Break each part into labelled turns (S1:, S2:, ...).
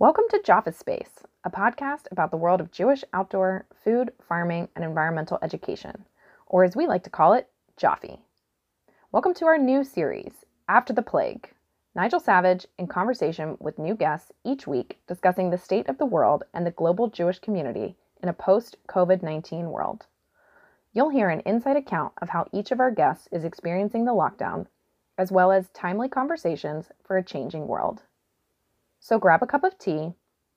S1: Welcome to JOFEE Space, a podcast about the world of Jewish outdoor food, farming, and environmental education, or as we like to call it, JOFEE. Welcome to our new series, After the Plague. Nigel Savage in conversation with new guests each week discussing the state of the world and the global Jewish community in a post COVID 19 world. You'll hear an inside account of how each of our guests is experiencing the lockdown, as well as timely conversations for a changing world. So grab a cup of tea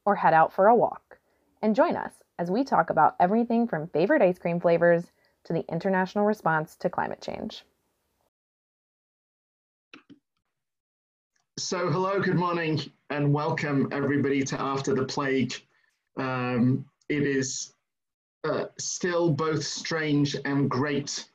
S1: or head out for a walk and join us as we talk about everything from favorite ice cream flavors to the international response to climate change.
S2: So, hello, good morning, and welcome everybody to After the Plague. Um, it is uh, still both strange and great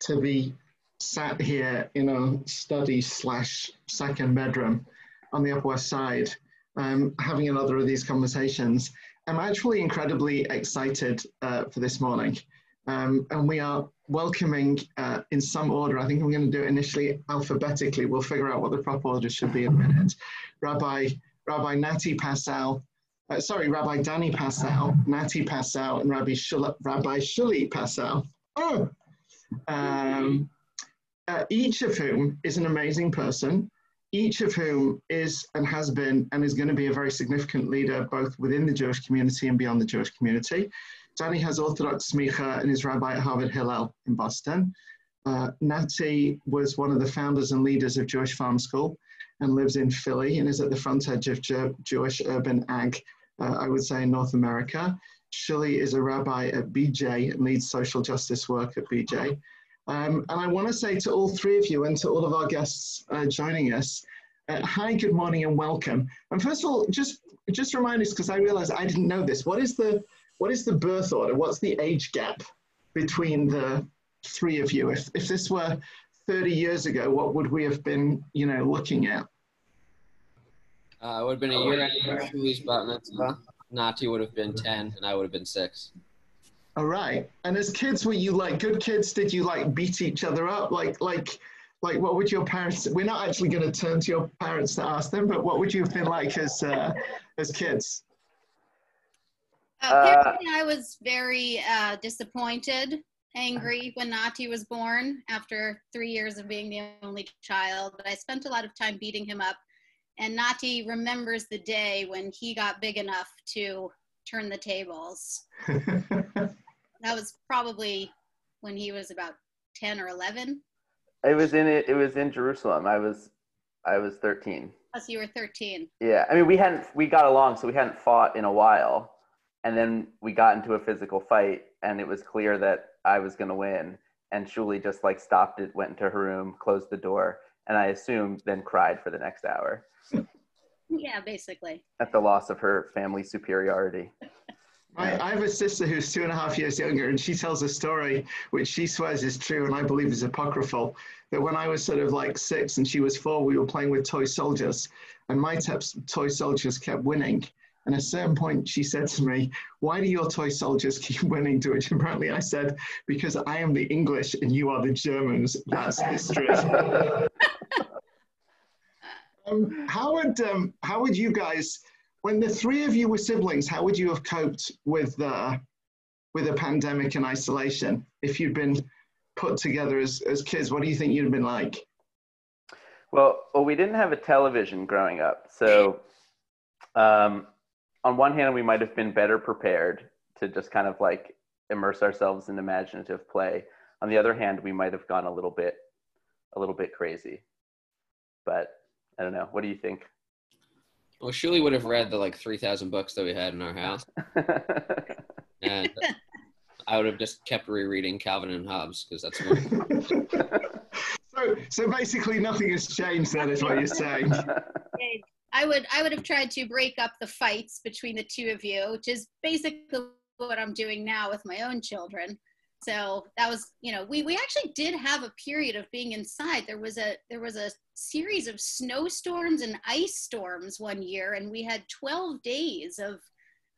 S2: to be sat here in a study slash second bedroom on the Upper West Side, um, having another of these conversations. I'm actually incredibly excited uh, for this morning. Um, and we are welcoming uh, in some order. I think I'm going to do it initially alphabetically. We'll figure out what the proper order should be in a minute. Rabbi, Rabbi Nati Passow, uh, sorry, Rabbi Danny Passow, Nati Passow, and Rabbi, Rabbi Shuli Passow. Oh! Um, uh, each of whom is an amazing person each of whom is and has been and is going to be a very significant leader both within the Jewish community and beyond the Jewish community. Danny has Orthodox smicha and is rabbi at Harvard Hillel in Boston. Uh, Nati was one of the founders and leaders of Jewish Farm School and lives in Philly and is at the front edge of Je- Jewish urban ag, uh, I would say, in North America. Shuli is a rabbi at BJ and leads social justice work at BJ. Um, and I want to say to all three of you and to all of our guests uh, joining us, uh, hi, good morning, and welcome. And first of all, just just remind us because I realized I didn't know this. What is the what is the birth order? What's the age gap between the three of you? If if this were 30 years ago, what would we have been, you know, looking at?
S3: Uh, it would have been a year Shuli's bat mitzvah. Nati would have been 10, and I would have been six.
S2: All right. And as kids, were you like good kids? Did you like beat each other up? Like, like, like, what would your parents? We're not actually going to turn to your parents to ask them, but what would you have been like as uh, as kids?
S4: Uh, I was very uh, disappointed, angry when Nati was born after three years of being the only child. But I spent a lot of time beating him up, and Nati remembers the day when he got big enough to turn the tables. that was probably when he was about 10 or 11
S5: it was in it it was in jerusalem. I was i was 13
S4: plus you were 13
S5: yeah. I mean we hadn't we got along so we hadn't fought in a while. And then we got into a physical fight and it was clear that i was going to win. And Shuli just like stopped it went into her room closed the door and i assumed then cried for the next hour.
S4: Yeah basically.
S5: At the loss of her family superiority
S2: I, I, have a sister who's two and a half years younger, and she tells a story which she swears is true and I believe is apocryphal. That when I was sort of like six and she was four, we were playing with toy soldiers, and my toy soldiers kept winning. And at a certain point, she said to me, Why do your toy soldiers keep winning? To which apparently I said, Because I am the English and you are the Germans. That's history. um, how, would, um, how would you guys? When the three of you were siblings, how would you have coped with uh, with a pandemic and isolation if you'd been put together as, as kids? What do you think you'd have been like?
S5: Well, well, we didn't have a television growing up, so um, on one hand, we might have been better prepared to just kind of like immerse ourselves in imaginative play. On the other hand, we might have gone a little bit, a little bit crazy. But I don't know. What do you think?
S3: Well, Shuli would have read the like three thousand books that we had in our house, and I would have just kept rereading Calvin and Hobbes because that's.
S2: so, so basically, nothing has changed. Then is what you're saying.
S4: I would, I would have tried to break up the fights between the two of you, which is basically what I'm doing now with my own children so that was you know we we actually did have a period of being inside. There was a there was a series of snowstorms and ice storms one year and we had 12 days of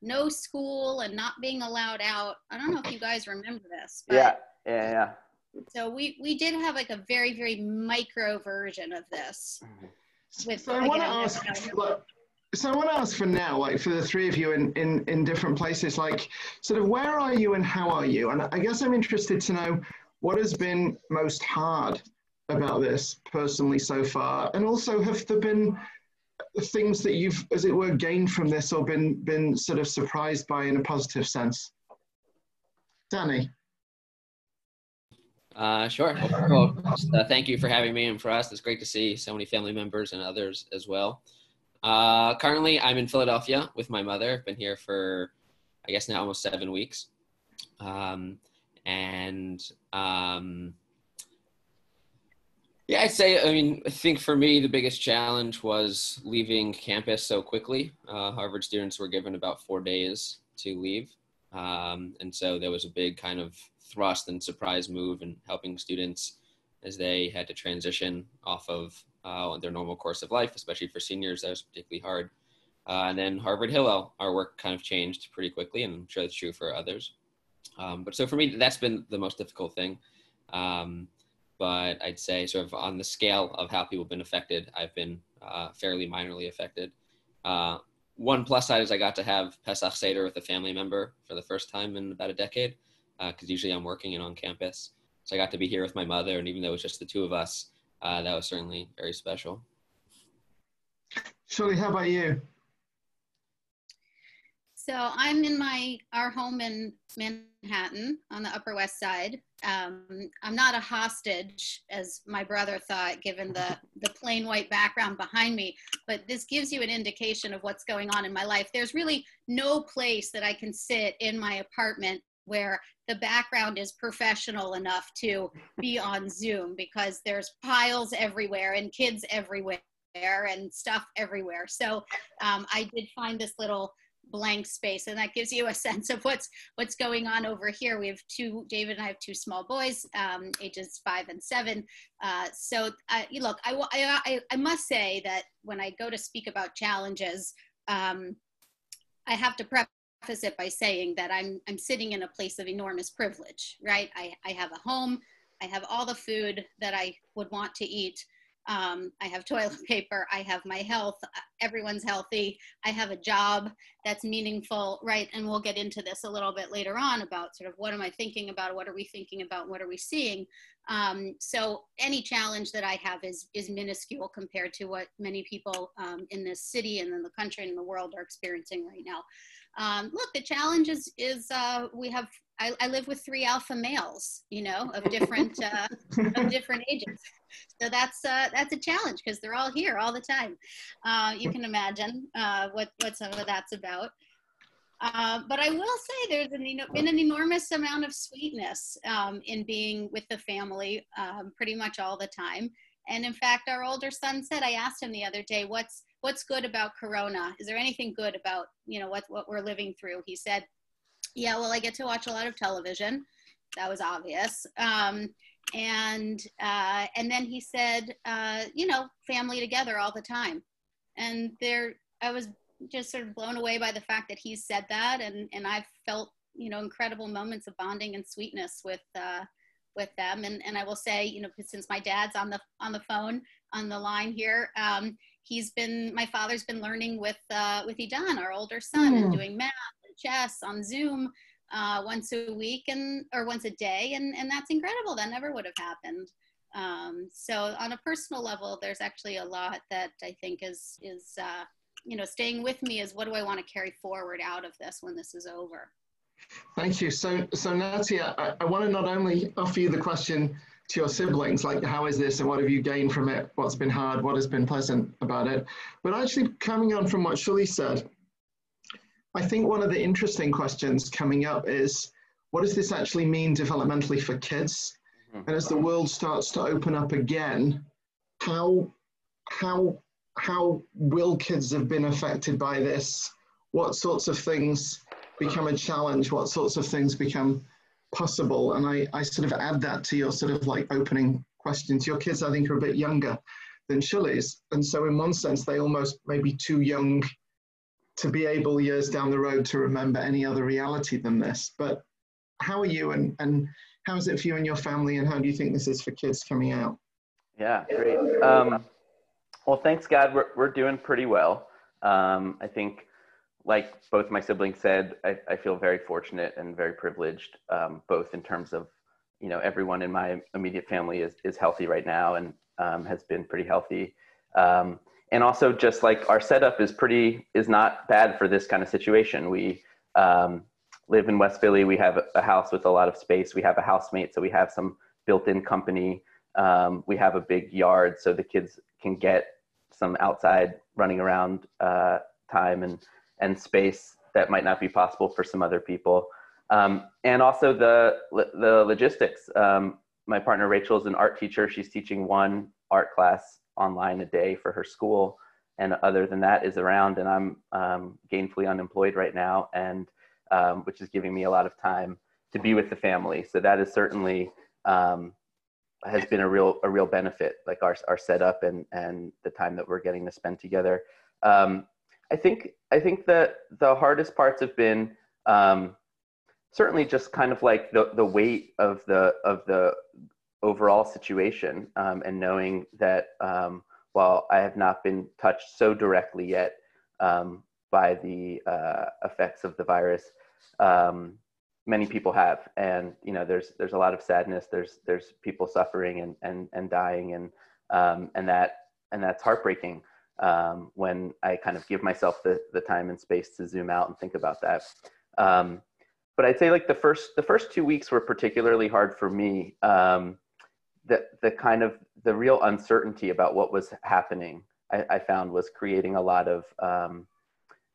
S4: no school and not being allowed out. I don't know if you guys remember this
S5: yeah yeah yeah.
S4: So we we did have like a very very micro version of this mm-hmm.
S2: with so i want to ask so I want to ask for now, like for the three of you in, in, in different places, like sort of where are you and how are you? And I guess I'm interested to know what has been most hard about this personally so far, and also have there been things that you've, as it were, gained from this or been been sort of surprised by in a positive sense? Danny.
S3: Uh, sure. Well, uh, thank you for having me and for us. It's great to see so many family members and others as well. Uh, currently, I'm in Philadelphia with my mother. I've been here for, I guess, now almost seven weeks. Um, and um, yeah, I'd say, I mean, I think for me, the biggest challenge was leaving campus so quickly. Uh, Harvard students were given about four days to leave. Um, and so there was a big kind of thrust and surprise move in helping students as they had to transition off of uh, their normal course of life, especially for seniors. That was particularly hard. Uh, and then Harvard Hillel, our work kind of changed pretty quickly, and I'm sure that's true for others. Um, but so for me, that's been the most difficult thing. Um, but I'd say, sort of on the scale of how people have been affected, I've been uh, fairly minorly affected. Uh, one plus side is I got to have Pesach Seder with a family member for the first time in about a decade, because uh, usually I'm working and on campus. So I got to be here with my mother, and even though it was just the two of us, uh, that was certainly very special.
S2: Shuli, how about you?
S4: So I'm in my our home in Manhattan on the Upper West Side. Um, I'm not a hostage, as my brother thought, given the the plain white background behind me. But this gives you an indication of what's going on in my life. There's really no place that I can sit in my apartment where the background is professional enough to be on Zoom because there's piles everywhere and kids everywhere and stuff everywhere. So um, I did find this little blank space and that gives you a sense of what's what's going on over here we have two david and i have two small boys um, ages five and seven uh, so uh, look I, I, I must say that when i go to speak about challenges um, i have to preface it by saying that i'm i'm sitting in a place of enormous privilege right i, I have a home i have all the food that i would want to eat um, I have toilet paper. I have my health. Uh, everyone's healthy. I have a job that's meaningful, right? And we'll get into this a little bit later on about sort of what am I thinking about? What are we thinking about? What are we seeing? Um, so any challenge that I have is is minuscule compared to what many people um, in this city and in the country and in the world are experiencing right now. Um, look, the challenge is, is uh, we have I, I, live with three alpha males, you know, of different uh, of different ages. So that's uh, that's a challenge because they're all here all the time. Uh, you can imagine uh, what what some of that's about. Uh, but I will say there's an, been an enormous amount of sweetness um, in being with the family um, pretty much all the time. And in fact, our older son said, I asked him the other day, what's what's good about Corona? Is there anything good about you know what what we're living through? He said yeah, well, I get to watch a lot of television. That was obvious. Um, and uh, and then he said, uh, you know, family together all the time. And there, I was just sort of blown away by the fact that he said that, and and I've felt you know incredible moments of bonding and sweetness with uh, with them. And and I will say, you know, since my dad's on the on the phone on the line here, um, he's been my father's been learning with uh, with Idan, our older son, mm. and doing math chess on Zoom uh, once a week and or once a day, and and that's incredible. That never would have happened. Um, so on a personal level, there's actually a lot that I think is is uh, you know staying with me is what do I want to carry forward out of this when this is over.
S2: Thank you. So so Natia, I, I want to not only offer you the question to your siblings, like how is this and what have you gained from it? What's been hard? What has been pleasant about it? But actually, coming on from what shuli said, I think one of the interesting questions coming up is what does this actually mean developmentally for kids? Mm-hmm. And as the world starts to open up again, how how how will kids have been affected by this? What sorts of things become a challenge? What sorts of things become possible? And I, I sort of add that to your sort of like opening questions. Your kids, I think, are a bit younger than Shuli's. And so in one sense, they almost may be too young to be able years down the road to remember any other reality than this. But how are you and, and how is it for you and your family and how do you think this is for kids coming out?
S5: Yeah, great. Um, well, thanks God, we're, we're doing pretty well. Um, I think, like both my siblings said, I, I feel very fortunate and very privileged, um, both in terms of, you know, everyone in my immediate family is, is healthy right now and um, has been pretty healthy. Um, and also just like our setup is pretty, is not bad for this kind of situation. We um, live in West Philly. We have a house with a lot of space. We have a housemate, so we have some built-in company. Um, we have a big yard, so the kids can get some outside running around uh, time and and space that might not be possible for some other people. Um, and also the the logistics. Um, my partner Rachel is an art teacher. She's teaching one art class online a day for her school, and other than that is around. And I'm um, gainfully unemployed right now, and um, which is giving me a lot of time to be with the family. So that is certainly um, has been a real a real benefit, like our our setup and and the time that we're getting to spend together. Um, I think I think that the hardest parts have been um, certainly just kind of like the the weight of the of the overall situation um, and knowing that um, while I have not been touched so directly yet um, by the uh, effects of the virus, um, many people have. And you know there's there's a lot of sadness there's there's people suffering and and and dying and um, and that and that's heartbreaking um, when I kind of give myself the the time and space to zoom out and think about that. Um, but I'd say like the first the first two weeks were particularly hard for me. Um, the the kind of the real uncertainty about what was happening I, I found was creating a lot of um,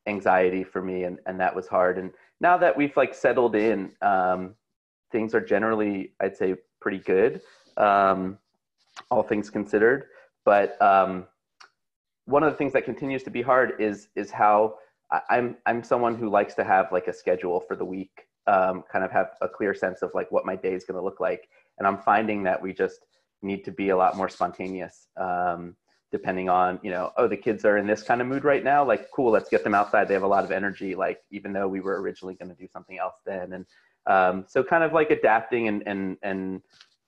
S5: anxiety for me, and and that was hard. And now that we've like settled in, um, things are generally, I'd say, pretty good, um, all things considered. But um, one of the things that continues to be hard is is how I'm I'm someone who likes to have like a schedule for the week, um, kind of have a clear sense of like what my day is going to look like, and I'm finding that we just need to be a lot more spontaneous. Um, depending on you know oh the kids are in this kind of mood right now. Like cool let's get them outside. They have a lot of energy like even though we were originally going to do something else then. And um, so kind of like adapting and and and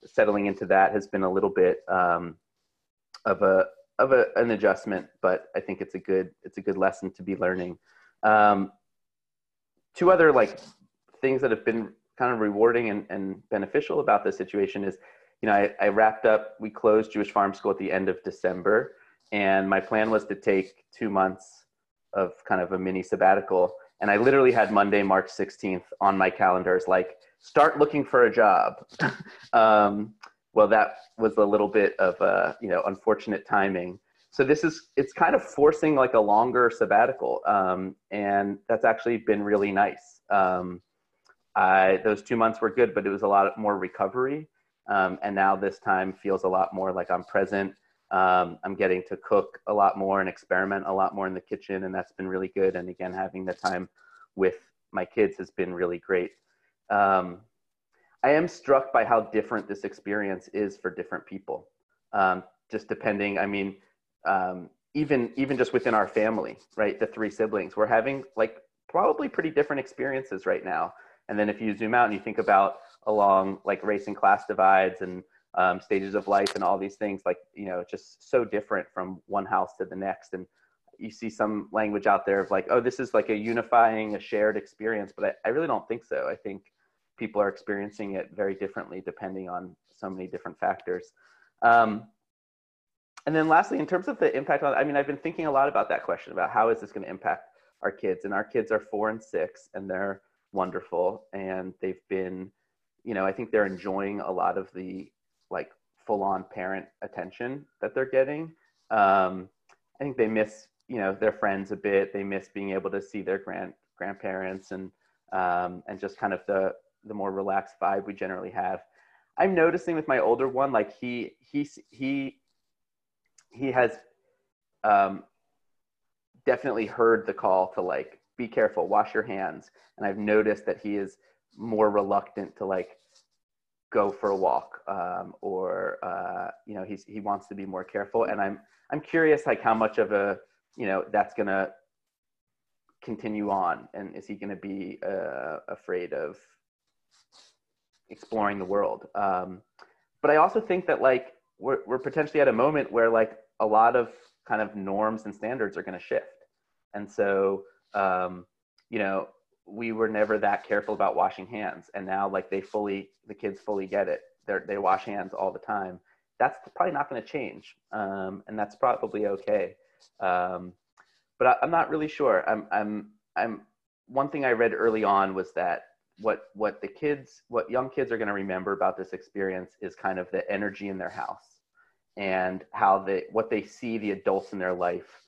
S5: settling into that has been a little bit um, of a of a, an adjustment but i think it's a good it's a good lesson to be learning um, two other like things that have been kind of rewarding and, and beneficial about this situation is you know, I, I wrapped up, we closed Jewish Farm School at the end of December. And my plan was to take two months of kind of a mini sabbatical. And I literally had Monday, March 16th on my calendar as like, start looking for a job. um, well, that was a little bit of a, you know, unfortunate timing. So this is, it's kind of forcing like a longer sabbatical. Um, and that's actually been really nice. Um, I, those two months were good, but it was a lot more recovery. Um, and now this time feels a lot more like I'm present. Um, I'm getting to cook a lot more and experiment a lot more in the kitchen, and that's been really good. And again, having the time with my kids has been really great. Um, I am struck by how different this experience is for different people. Um, just depending, I mean, um, even even just within our family, right? The three siblings, we're having like probably pretty different experiences right now. And then if you zoom out and you think about along like race and class divides and um, stages of life and all these things like you know just so different from one house to the next and you see some language out there of like oh this is like a unifying a shared experience but I, I really don't think so i think people are experiencing it very differently depending on so many different factors um, and then lastly in terms of the impact on i mean i've been thinking a lot about that question about how is this going to impact our kids and our kids are four and six and they're wonderful and they've been you know, I think they're enjoying a lot of the like full on parent attention that they're getting. Um, I think they miss, you know, their friends a bit. They miss being able to see their grand grandparents and um, and just kind of the the more relaxed vibe we generally have. I'm noticing with my older one, like he he he he has um, definitely heard the call to like be careful, wash your hands, and I've noticed that he is more reluctant to like go for a walk um, or uh, you know he's he wants to be more careful. And i'm i'm curious like how much of a you know that's gonna continue on. And is he gonna be uh, afraid of exploring the world um, but i also think that like we're, we're potentially at a moment where like a lot of kind of norms and standards are going to shift And so, um, you know, we were never that careful about washing hands. And now, like, they fully, the kids fully get it. They're, they wash hands all the time. That's probably not going to change. Um, and that's probably okay. Um, but I, I'm not really sure. I'm, I'm, I'm, one thing I read early on was that what what the kids what young kids are going to remember about this experience is kind of the energy in their house and how they what they see the adults in their life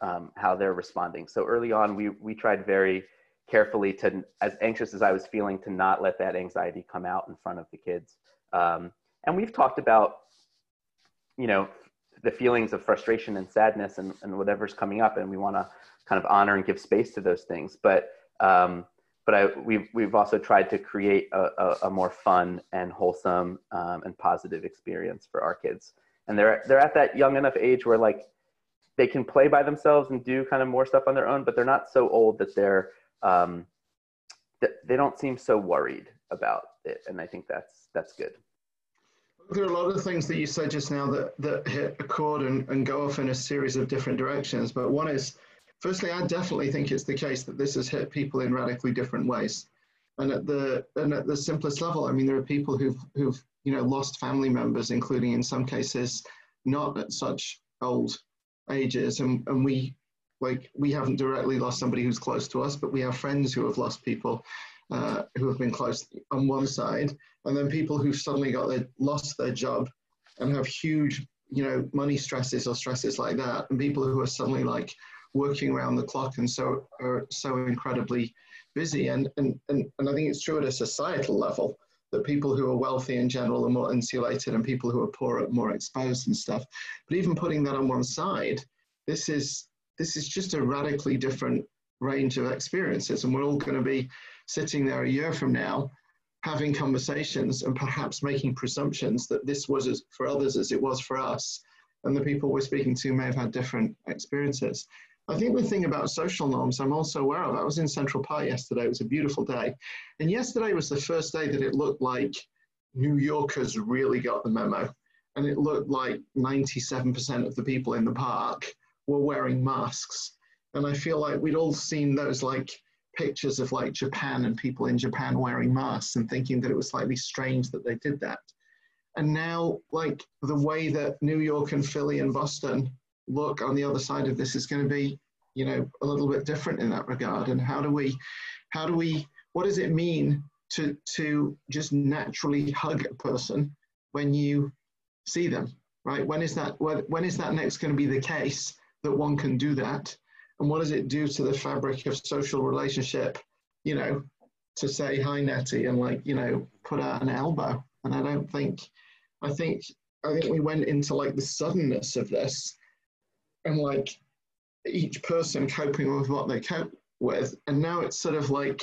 S5: um, how they're responding. So early on we we tried very carefully to as anxious as i was feeling to not let that anxiety come out in front of the kids. Um, and we've talked about you know the feelings of frustration and sadness and, and whatever's coming up and we want to kind of honor and give space to those things. But um, but I, we've, we've also tried to create a, a, a more fun and wholesome um, and positive experience for our kids. And they're, they're at that young enough age where like they can play by themselves and do kind of more stuff on their own, but they're not so old that they're, um, that they don't seem so worried about it. And I think that's, that's good.
S2: There are a lot of things that you said just now that, that hit a chord and, and go off in a series of different directions. But one is Firstly, I definitely think it's the case that this has hit people in radically different ways. And at the and at the simplest level, I mean, there are people who've who've you know lost family members, including in some cases not at such old ages, and and we like we haven't directly lost somebody who's close to us, but we have friends who have lost people uh, who have been close on one side, and then people who've suddenly got their, lost their job and have huge you know money stresses or stresses like that, and people who are suddenly like working around the clock and so are so incredibly busy. And, and, and, and I think it's true at a societal level that people who are wealthy in general are more insulated and people who are poor are more exposed and stuff. But even putting that on one side, this is this is just a radically different range of experiences. And we're all going to be sitting there a year from now having conversations and perhaps making presumptions that this was as, for others as it was for us. And the people we're speaking to may have had different experiences. I think the thing about social norms I'm also aware of, I was in Central Park yesterday, it was a beautiful day. And yesterday was the first day that it looked like New Yorkers really got the memo. And it looked like 97% of the people in the park were wearing masks. And I feel like we'd all seen those like pictures of like Japan and people in Japan wearing masks and thinking that it was slightly strange that they did that. And now, like the way that New York and Philly and Boston look on the other side of this is going to be, you know, a little bit different in that regard. And how do we, how do we, what does it mean to to just naturally hug a person when you see them, right? When is that when is that next going to be the case that one can do that? And what does it do to the fabric of social relationship? You know, to say hi Nati and like you know put out an elbow. And I don't think, I think I think we went into like the suddenness of this and like each person coping with what they cope with. And now it's sort of like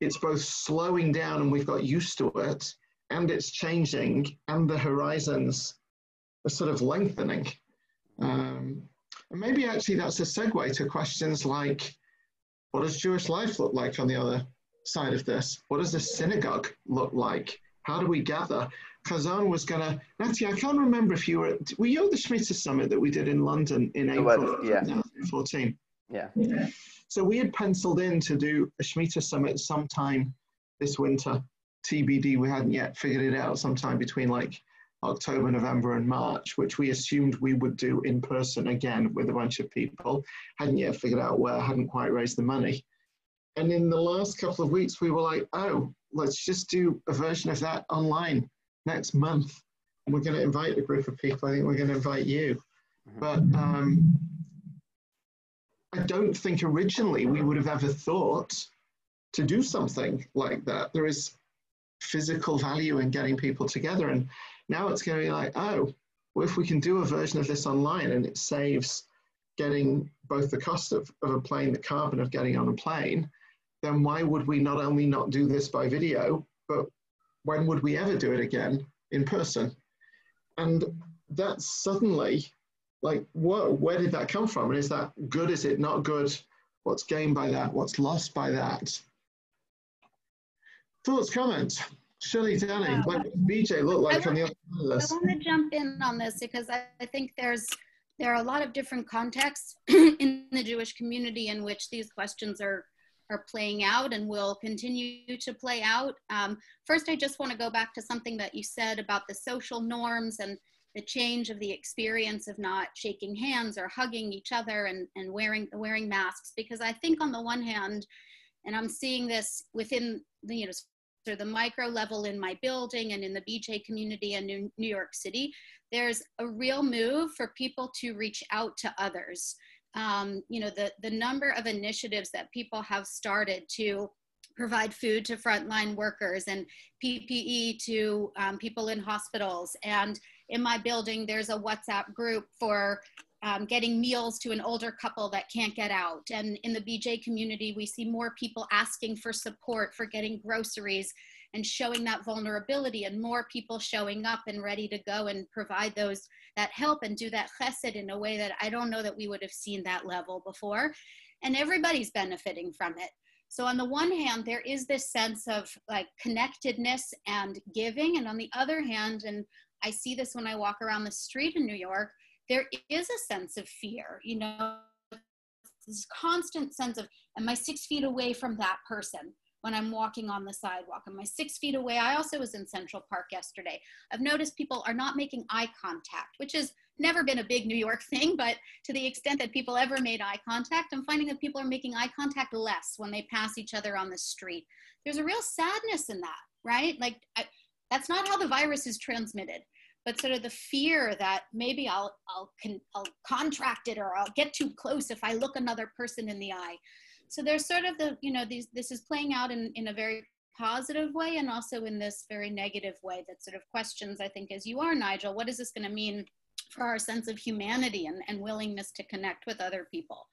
S2: it's both slowing down and we've got used to it, and it's changing, and the horizons are sort of lengthening. Um, and maybe actually that's a segue to questions like what does Jewish life look like on the other side of this? What does a synagogue look like? How do we gather? Hazon was going to, Nati, I can't remember if you were, were you at the Shemitah Summit that we did in London in April was,
S5: yeah.
S2: 2014?
S5: Yeah.
S2: yeah. So we had penciled in to do a Shemitah Summit sometime this winter. TBD, we hadn't yet figured it out, sometime between like October, November, and March, which we assumed we would do in person again with a bunch of people. Hadn't yet figured out where, hadn't quite raised the money. And in the last couple of weeks, we were like, oh, let's just do a version of that online next month. And we're going to invite a group of people. I think we're going to invite you. Mm-hmm. But um, I don't think originally we would have ever thought to do something like that. There is physical value in getting people together. And now it's going to be like, oh, well, if we can do a version of this online and it saves getting both the cost of, of a plane, the carbon of getting on a plane, then why would we not only not do this by video, but when would we ever do it again in person? And that suddenly like, whoa, where did that come from? And is that good? Is it not good? What's gained by that? What's lost by that? Thoughts, comments? Shuli, Danny, uh, what BJ look like on the other
S4: side of this? I want to jump in on this because I, I think there's there are a lot of different contexts in the Jewish community in which these questions are are playing out and will continue to play out. Um, first, I just want to go back to something that you said about the social norms and the change of the experience of not shaking hands or hugging each other and, and wearing wearing masks. Because I think on the one hand, and I'm seeing this within the you know sort of the micro level in my building and in the BJ community in New, New York City, there's a real move for people to reach out to others. Um, you know, the, the number of initiatives that people have started to provide food to frontline workers and PPE to um, people in hospitals. And in my building, there's a WhatsApp group for um, getting meals to an older couple that can't get out. And in the BJ community, we see more people asking for support for getting groceries and showing that vulnerability and more people showing up and ready to go and provide those that help and do that chesed in a way that I don't know that we would have seen that level before. And everybody's benefiting from it. So on the one hand, there is this sense of like connectedness and giving. And on the other hand, and I see this when I walk around the street in New York, there is a sense of fear, you know, this constant sense of, am I six feet away from that person? When I'm walking on the sidewalk. Am I six feet away? I also was in Central Park yesterday. I've noticed people are not making eye contact, which has never been a big New York thing, but to the extent that people ever made eye contact, I'm finding that people are making eye contact less when they pass each other on the street. There's a real sadness in that, right? Like, I, that's not how the virus is transmitted but sort of the fear that maybe I'll I'll con- I'll contract it or I'll get too close if I look another person in the eye. So there's sort of the you know these this is playing out in in a very positive way and also in this very negative way that sort of questions I think as you are Nigel what is this going to mean for our sense of humanity and, and willingness to connect with other people.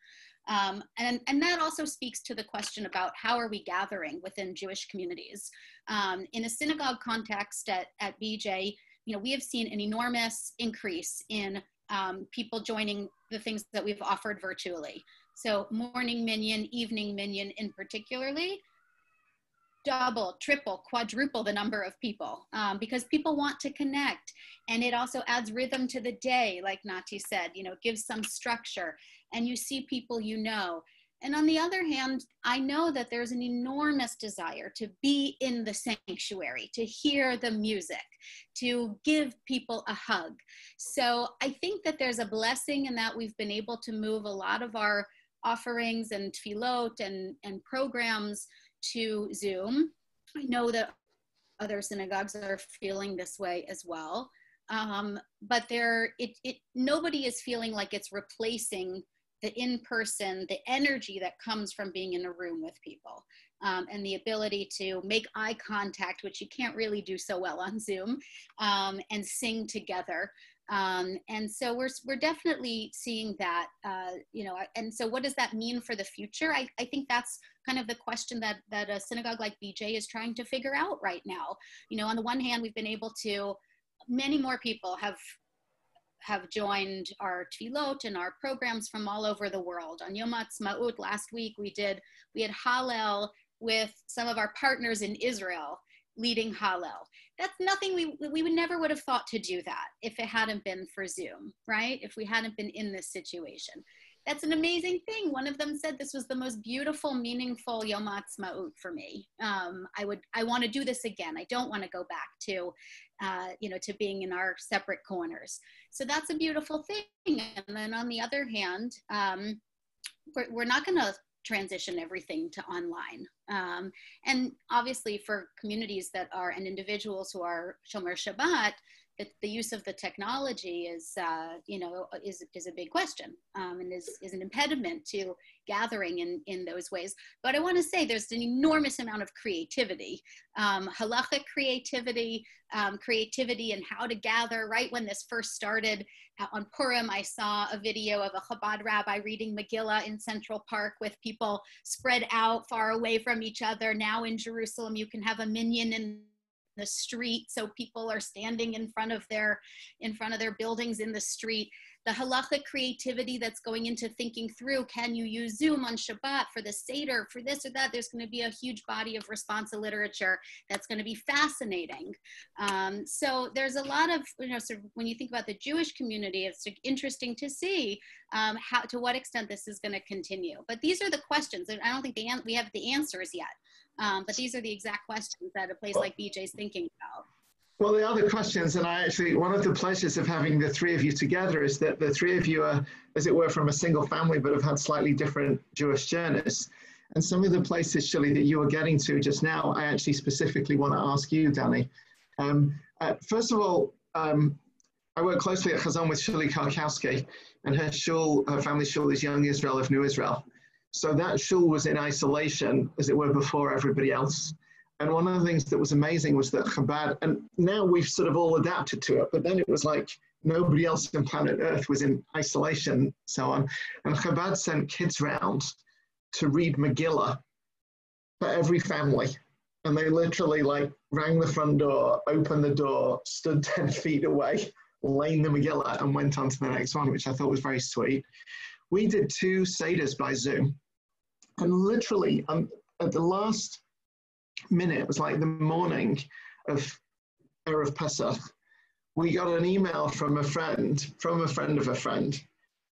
S4: Um, and, and that also speaks to the question about how are we gathering within Jewish communities. Um, in a synagogue context at, at BJ, you know, we have seen an enormous increase in um, people joining the things that we've offered virtually. So morning minyan, evening minyan in particularly, double, triple, quadruple the number of people um, because people want to connect. And it also adds rhythm to the day, like Nati said, you know, gives some structure. And you see people you know. And on the other hand, I know that there's an enormous desire to be in the sanctuary, to hear the music, to give people a hug. So I think that there's a blessing in that we've been able to move a lot of our offerings and tefillot and, and programs to Zoom. I know that other synagogues are feeling this way as well. Um, but there, it, it, nobody is feeling like it's replacing the in-person, the energy that comes from being in a room with people, um, and the ability to make eye contact, which you can't really do so well on Zoom, um, and sing together. Um, and so we're, we're definitely seeing that, uh, you know, and so what does that mean for the future? I, I think that's kind of the question that, that a synagogue like BJ is trying to figure out right now. You know, on the one hand, we've been able to, many more people have have joined our tefillot and our programs from all over the world. On Yom Ha'atzmaut last week, we did we had Hallel with some of our partners in Israel leading Hallel. That's nothing we we would never would have thought to do that if it hadn't been for Zoom, right? If we hadn't been in this situation that's an amazing thing. One of them said this was the most beautiful, meaningful Yom Ha'atzmaut for me. Um, I would, I want to do this again. I don't want to go back to, uh, you know, to being in our separate corners. So that's a beautiful thing. And then on the other hand, um, we're, we're not going to transition everything to online. Um, and obviously for communities that are and individuals who are Shomer Shabbat, it, the use of the technology is, uh, you know, is, is a big question um, and is, is an impediment to gathering in, in those ways. But I want to say there's an enormous amount of creativity, um, halachic creativity, um, creativity and how to gather. Right when this first started uh, on Purim, I saw a video of a Chabad rabbi reading Megillah in Central Park with people spread out far away from each other. Now in Jerusalem, you can have a minyan in the street so people are standing in front of their in front of their buildings in the street the halachic creativity that's going into thinking through can you use Zoom on Shabbat for the Seder, for this or that? There's going to be a huge body of responsa literature that's going to be fascinating. Um, so there's a lot of, you know, sort of when you think about the Jewish community, it's interesting to see um, how to what extent this is going to continue. But these are the questions, and I don't think the we have the answers yet. Um, but these are the exact questions that a place like BJ is thinking about.
S2: Well, the other questions, and I actually, one of the pleasures of having the three of you together is that the three of you are, as it were, from a single family, but have had slightly different Jewish journeys. And some of the places, Shuli, that you are getting to just now, I actually specifically want to ask you, Danny. Um, uh, first of all, um, I work closely at Hazon with Shirley Karkowski, and her shul, her family shul is Young Israel of New Rochelle. So that shul was in isolation, as it were, before everybody else. And one of the things that was amazing was that Chabad, and now we've sort of all adapted to it, but then it was like nobody else on planet Earth was in isolation, so on. And Chabad sent kids round to read Megillah for every family. And they literally like rang the front door, opened the door, stood 10 feet away, leining the Megillah, and went on to the next one, which I thought was very sweet. We did two Seders by Zoom. And literally, um, at the last minute, it was like the morning of Erev Pesach, we got an email from a friend, from a friend of a friend,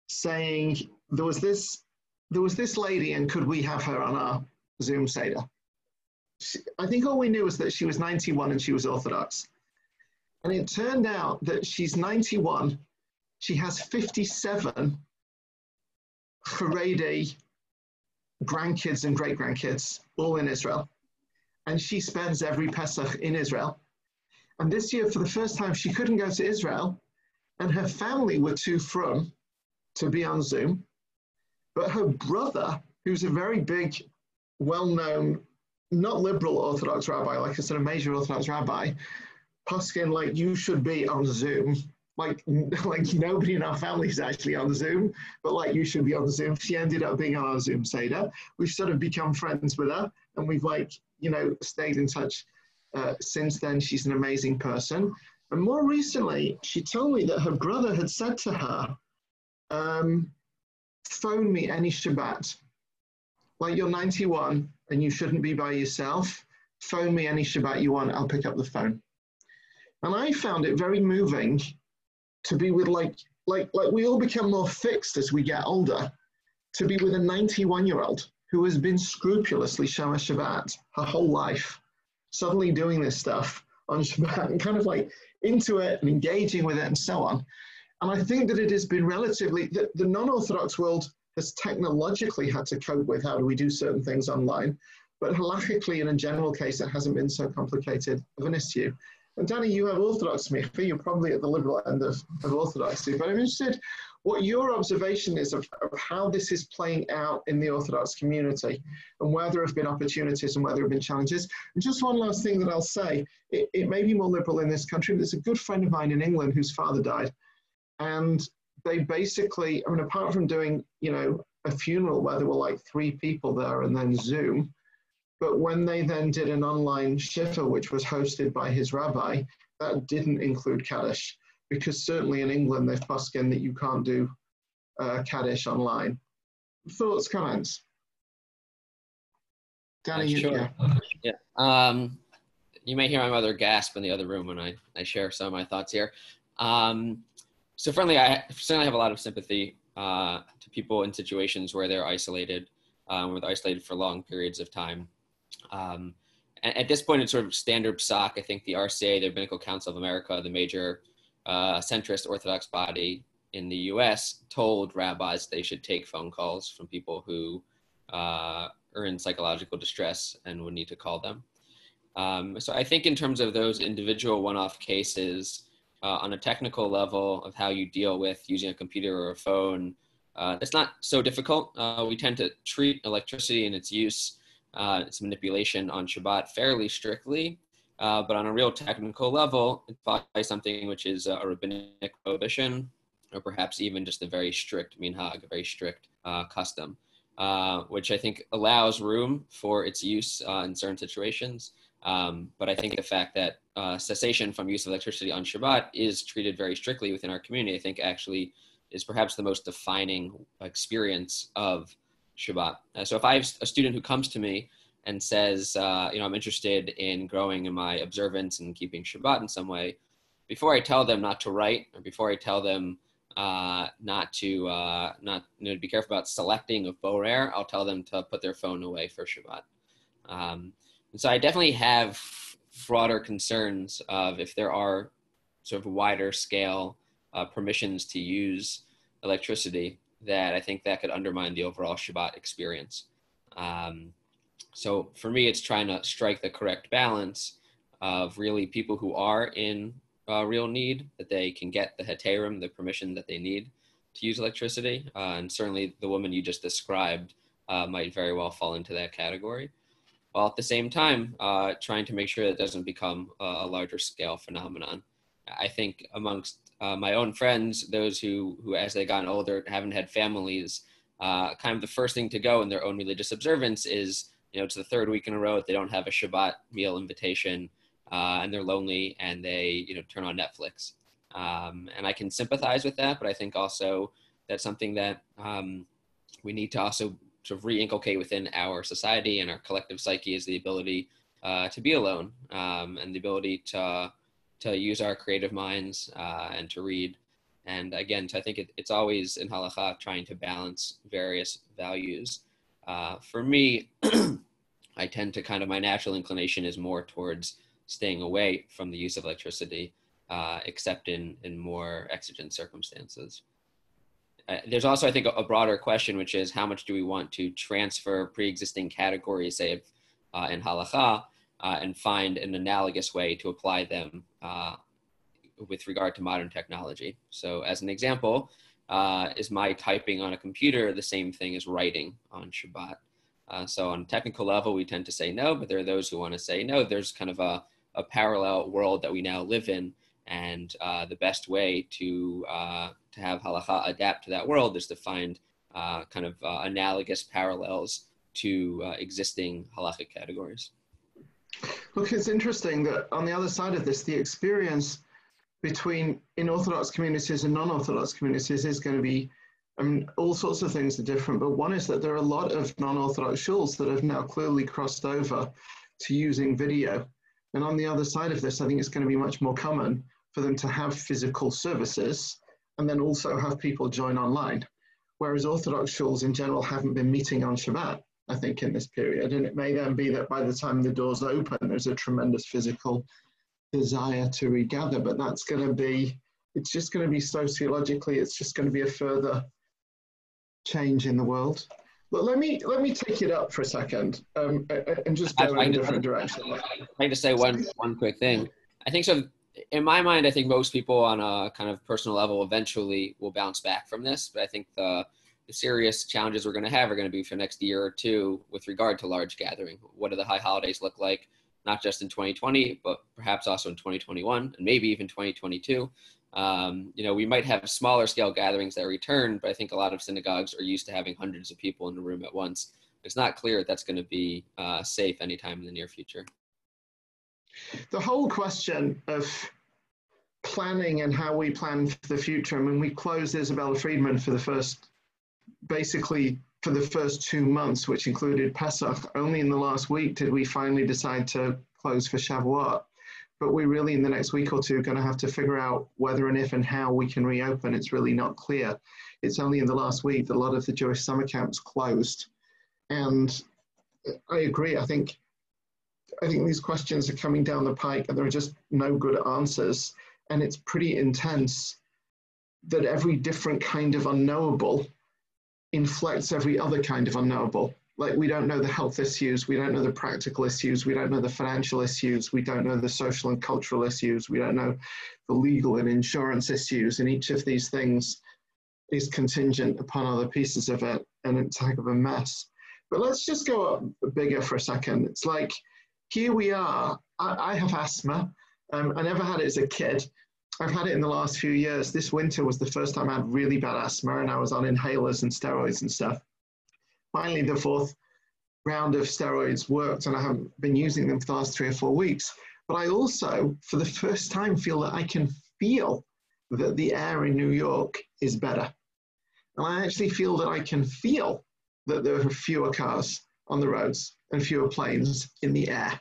S2: saying there was this, there was this lady, and could we have her on our Zoom Seder? She, I think all we knew was that she was 91 and she was Orthodox. And it turned out that she's 91, she has 57 Haredi grandkids and great grandkids, all in Israel and she spends every Pesach in Israel. And this year, for the first time, she couldn't go to Israel, and her family were too frum to be on Zoom. But her brother, who's a very big, well known, not liberal Orthodox rabbi, like a sort of major Orthodox rabbi, paskened, like, you should be on Zoom. Like, like nobody in our family is actually on Zoom, but like, you should be on Zoom. She ended up being on our Zoom Seder. We've sort of become friends with her, and we've like you know, stayed in touch uh, since then. She's an amazing person. And more recently, she told me that her brother had said to her, um, phone me any Shabbat. Like you're 91 and you shouldn't be by yourself. Phone me any Shabbat you want, I'll pick up the phone. And I found it very moving to be with like, like, like we all become more fixed as we get older, to be with a 91 year old who has been scrupulously Shomer Shabbat her whole life, suddenly doing this stuff on Shabbat and kind of like into it and engaging with it and so on. And I think that it has been relatively, the, the non Orthodox world has technologically had to cope with how do we do certain things online. But halachically, in a general case, it hasn't been so complicated of an issue. And Danny, you have Orthodox smicha, you're probably at the liberal end of, of Orthodoxy, but I'm interested what your observation is of, of, how this is playing out in the Orthodox community and where there have been opportunities and where there have been challenges. And just one last thing that I'll say it, it may be more liberal in this country, but there's a good friend of mine in England whose father died. And they basically, I mean, apart from doing, you know, a funeral where there were like three people there and then Zoom, but when they then did an online shiva, which was hosted by his rabbi, that didn't include Kaddish because certainly in England they've posken that you can't do uh, Kaddish online. Thoughts, comments?
S3: Danny, sure. yeah. yeah. Um, you may hear my mother gasp in the other room when I, I share some of my thoughts here. Um, so friendly, I certainly have a lot of sympathy uh, to people in situations where they're isolated, um, where they're isolated for long periods of time. Um, at this point, it's sort of standard psak. I think the RCA, the Rabbinical Council of America, the major uh, centrist Orthodox body in the US told rabbis they should take phone calls from people who uh, are in psychological distress and would need to call them. Um, so I think in terms of those individual one-off cases, uh, on a technical level of how you deal with using a computer or a phone, uh, it's not so difficult. Uh, we tend to treat electricity and its use, uh, its manipulation on Shabbat fairly strictly. Uh, but on a real technical level, it's by something which is a rabbinic prohibition, or perhaps even just a very strict minhag, a very strict uh, custom, uh, which I think allows room for its use uh, in certain situations. Um, but I think the fact that uh, cessation from use of electricity on Shabbat is treated very strictly within our community, I think actually is perhaps the most defining experience of Shabbat. Uh, so if I have a student who comes to me and says, uh, you know, I'm interested in growing in my observance and keeping Shabbat in some way, before I tell them not to write or before I tell them uh, not to uh, not you know, to be careful about selecting of Borer, I'll tell them to put their phone away for Shabbat. Um, and so I definitely have broader concerns of if there are sort of wider scale uh, permissions to use electricity that I think that could undermine the overall Shabbat experience. Um, so for me, it's trying to strike the correct balance of really people who are in uh, real need that they can get the heterim, the permission that they need to use electricity, uh, and certainly the woman you just described uh, might very well fall into that category. While at the same time, uh, trying to make sure that it doesn't become a, a larger scale phenomenon. I think amongst uh, my own friends, those who, who as they gotten older haven't had families, uh, kind of the first thing to go in their own religious observance is, you know, it's the third week in a row that they don't have a Shabbat meal invitation uh, and they're lonely and they, you know, turn on Netflix. Um, and I can sympathize with that, but I think also that's something that um, we need to also sort of re-inculcate within our society and our collective psyche is the ability uh, to be alone um, and the ability to to use our creative minds uh, and to read. And again, I think it, it's always in halacha trying to balance various values. Uh, for me, I tend to kind of my natural inclination is more towards staying away from the use of electricity, uh, except in in more exigent circumstances. Uh, there's also, I think, a, a, broader question, which is how much do we want to transfer pre-existing categories, say, uh, in halacha, uh, and find an analogous way to apply them uh, with regard to modern technology. So, as an example, uh, is my typing on a computer the same thing as writing on Shabbat? Uh, so, on a technical level, we tend to say no, but there are those who want to say no. There's kind of a, a parallel world that we now live in, and uh, the best way to uh, to have halacha adapt to that world is to find kind of analogous parallels to existing halachic categories.
S2: Look, it's interesting that on the other side of this, the experience between in Orthodox communities and non-Orthodox communities is going to be, I mean, all sorts of things are different, but one is that there are a lot of non-Orthodox shuls that have now clearly crossed over to using video. And on the other side of this, I think it's going to be much more common for them to have physical services and then also have people join online. Whereas Orthodox shuls in general haven't been meeting on Shabbat. I think, in this period. And it may then be that by the time the doors open, there's a tremendous physical desire to regather, but that's going to be, it's just going to be sociologically, it's just going to be a further change in the world. But let me let me take it up for a second um, and just go in a different direction.
S3: I'd like to say one one quick thing. I think so. In my mind, I think most people on a kind of personal level eventually will bounce back from this. But I think the serious challenges we're going to have are going to be for next year or two with regard to large gathering. What do the high holidays look like, not just in 2020, but perhaps also in 2021 and maybe even 2022? Um, you know, we might have smaller scale gatherings that return, but I think a lot of synagogues are used to having hundreds of people in the room at once. It's not clear that that's going to be uh, safe anytime in the near future.
S2: The whole question of planning and how we plan for the future. I mean, we closed Isabella Freedman for the first basically for the first two months, which included Pesach, only in the last week did we finally decide to close for Shavuot. But we really, in the next week or two, going to have to figure out whether and if and how we can reopen. It's really not clear. It's only in the last week that a lot of the Jewish summer camps closed. And I agree. I think I think these questions are coming down the pike and there are just no good answers. And it's pretty intense that every different kind of unknowable inflects every other kind of unknowable. Like we don't know the health issues, we don't know the practical issues, we don't know the financial issues, we don't know the social and cultural issues, we don't know the legal and insurance issues, and each of these things is contingent upon other pieces of it, and it's like of a mess. But let's just go up bigger for a second. It's like here we are. I, I have asthma. Um, I never had it as a kid. I've had it in the last few years. This winter was the first time I had really bad asthma, and I was on inhalers and steroids and stuff. Finally, the fourth round of steroids worked, and I haven't been using them for the last three or four weeks. But I also, for the first time, feel that I can feel that the air in New York is better. And I actually feel that I can feel that there are fewer cars on the roads and fewer planes in the air.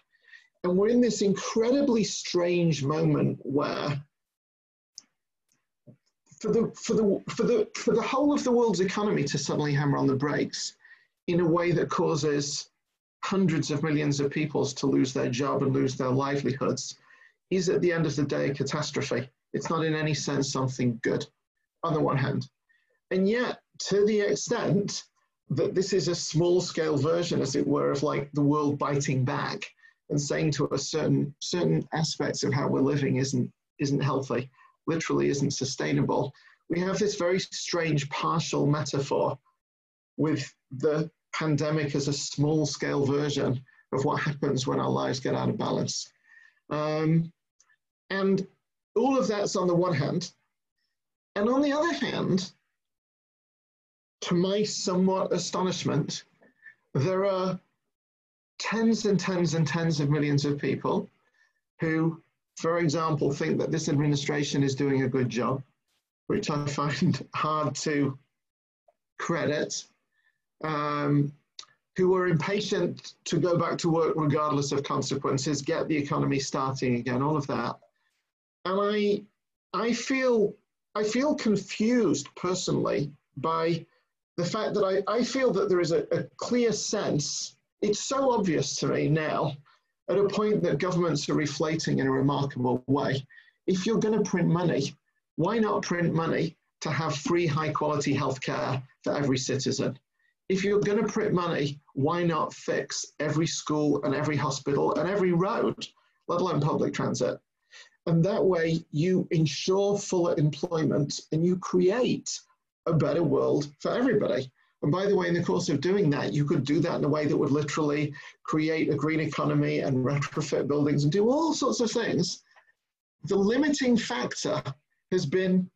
S2: And we're in this incredibly strange moment where for the, for, the, for, the, for the whole of the world's economy to suddenly hammer on the brakes in a way that causes hundreds of millions of people to lose their job and lose their livelihoods is at the end of the day a catastrophe. It's not in any sense something good, on the one hand. And yet, to the extent that this is a small scale version, as it were, of like the world biting back and saying to us certain certain aspects of how we're living isn't isn't healthy, literally isn't sustainable. We have this very strange partial metaphor with the pandemic as a small scale version of what happens when our lives get out of balance. Um, and all of that's on the one hand. And on the other hand, to my somewhat astonishment, there are tens and tens and tens of millions of people who, for example, think that this administration is doing a good job, which I find hard to credit, um, who are impatient to go back to work regardless of consequences, get the economy starting again, all of that. And I, I feel, I feel confused personally by the fact that I, I feel that there is a, a clear sense, it's so obvious to me now, at a point that governments are reflating in a remarkable way. If you're going to print money, why not print money to have free, high quality healthcare for every citizen? If you're going to print money, why not fix every school and every hospital and every road, let alone public transit? And that way you ensure fuller employment and you create a better world for everybody. And by the way, in the course of doing that, you could do that in a way that would literally create a green economy and retrofit buildings and do all sorts of things. The limiting factor has been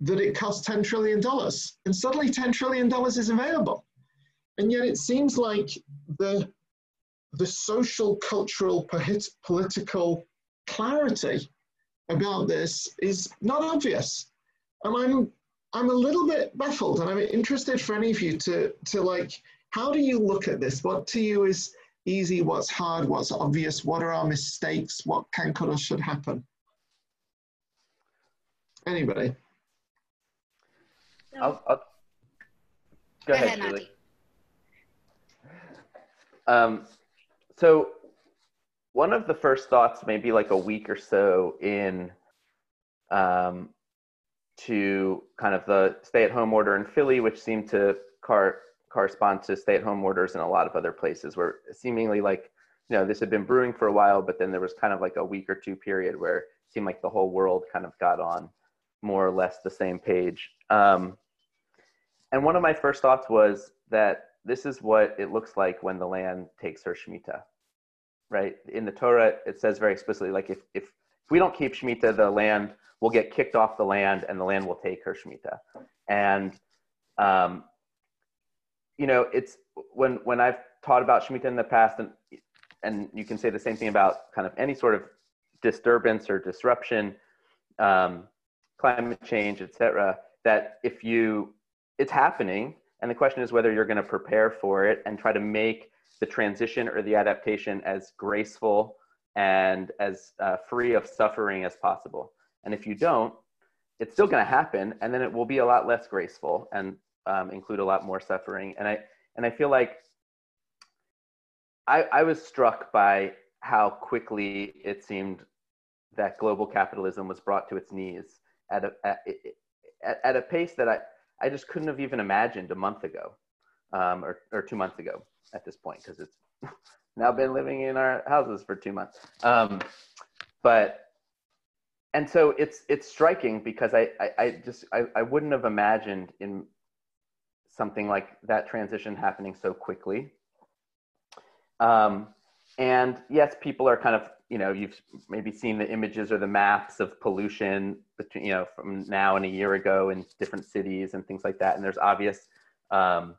S2: that it costs $10 trillion. And suddenly $10 trillion is available. And yet it seems like the, the social, cultural, political clarity about this is not obvious. And I'm I'm a little bit baffled and I'm interested for any of you to, to like, how do you look at this? What to you is easy? What's hard? What's obvious? What are our mistakes? What can, could, or should happen? Anybody?
S5: I'll, I'll, go, go ahead, ahead Julie. Um, so one of the first thoughts, maybe like a week or so in um, to kind of the stay-at-home order in Philly, which seemed to car- correspond to stay-at-home orders in a lot of other places, where seemingly like you know this had been brewing for a while, but then there was kind of like a week or two period where it seemed like the whole world kind of got on more or less the same page. Um, and one of my first thoughts was that this is what it looks like when the land takes her shemitah, right? In the Torah, it says very explicitly, like if if if we don't keep shemitah, the land will get kicked off the land and the land will take her Shemitah. And, um, you know, it's when, when I've taught about Shemitah in the past, and, and you can say the same thing about kind of any sort of disturbance or disruption, um, climate change, etc. that if you, it's happening, and the question is whether you're going to prepare for it and try to make the transition or the adaptation as graceful and as uh, free of suffering as possible. And if you don't, it's still going to happen, and then it will be a lot less graceful and um, include a lot more suffering. And I and I feel like I, I was struck by how quickly it seemed that global capitalism was brought to its knees at a, at, at a pace that I, I just couldn't have even imagined a month ago um, or, or two months ago at this point because it's now been living in our houses for two months. Um, but and so it's it's striking because I I, I just I, I wouldn't have imagined in something like that transition happening so quickly. Um, and yes, people are kind of you know you've maybe seen the images or the maps of pollution between you know from now and a year ago in different cities and things like that. And there's obvious um,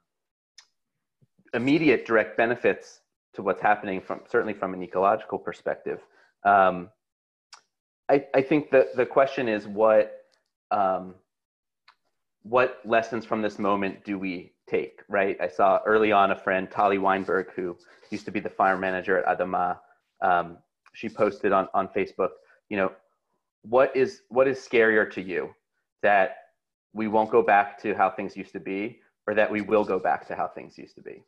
S5: immediate direct benefits to what's happening from certainly from an ecological perspective. Um, I, I think that the question is what um, what lessons from this moment do we take, right? I saw early on a friend, Tali Weinberg, who used to be the fire manager at Adamah. Um, she posted on, on Facebook, you know, what is what is scarier to you that we won't go back to how things used to be or that we will go back to how things used to be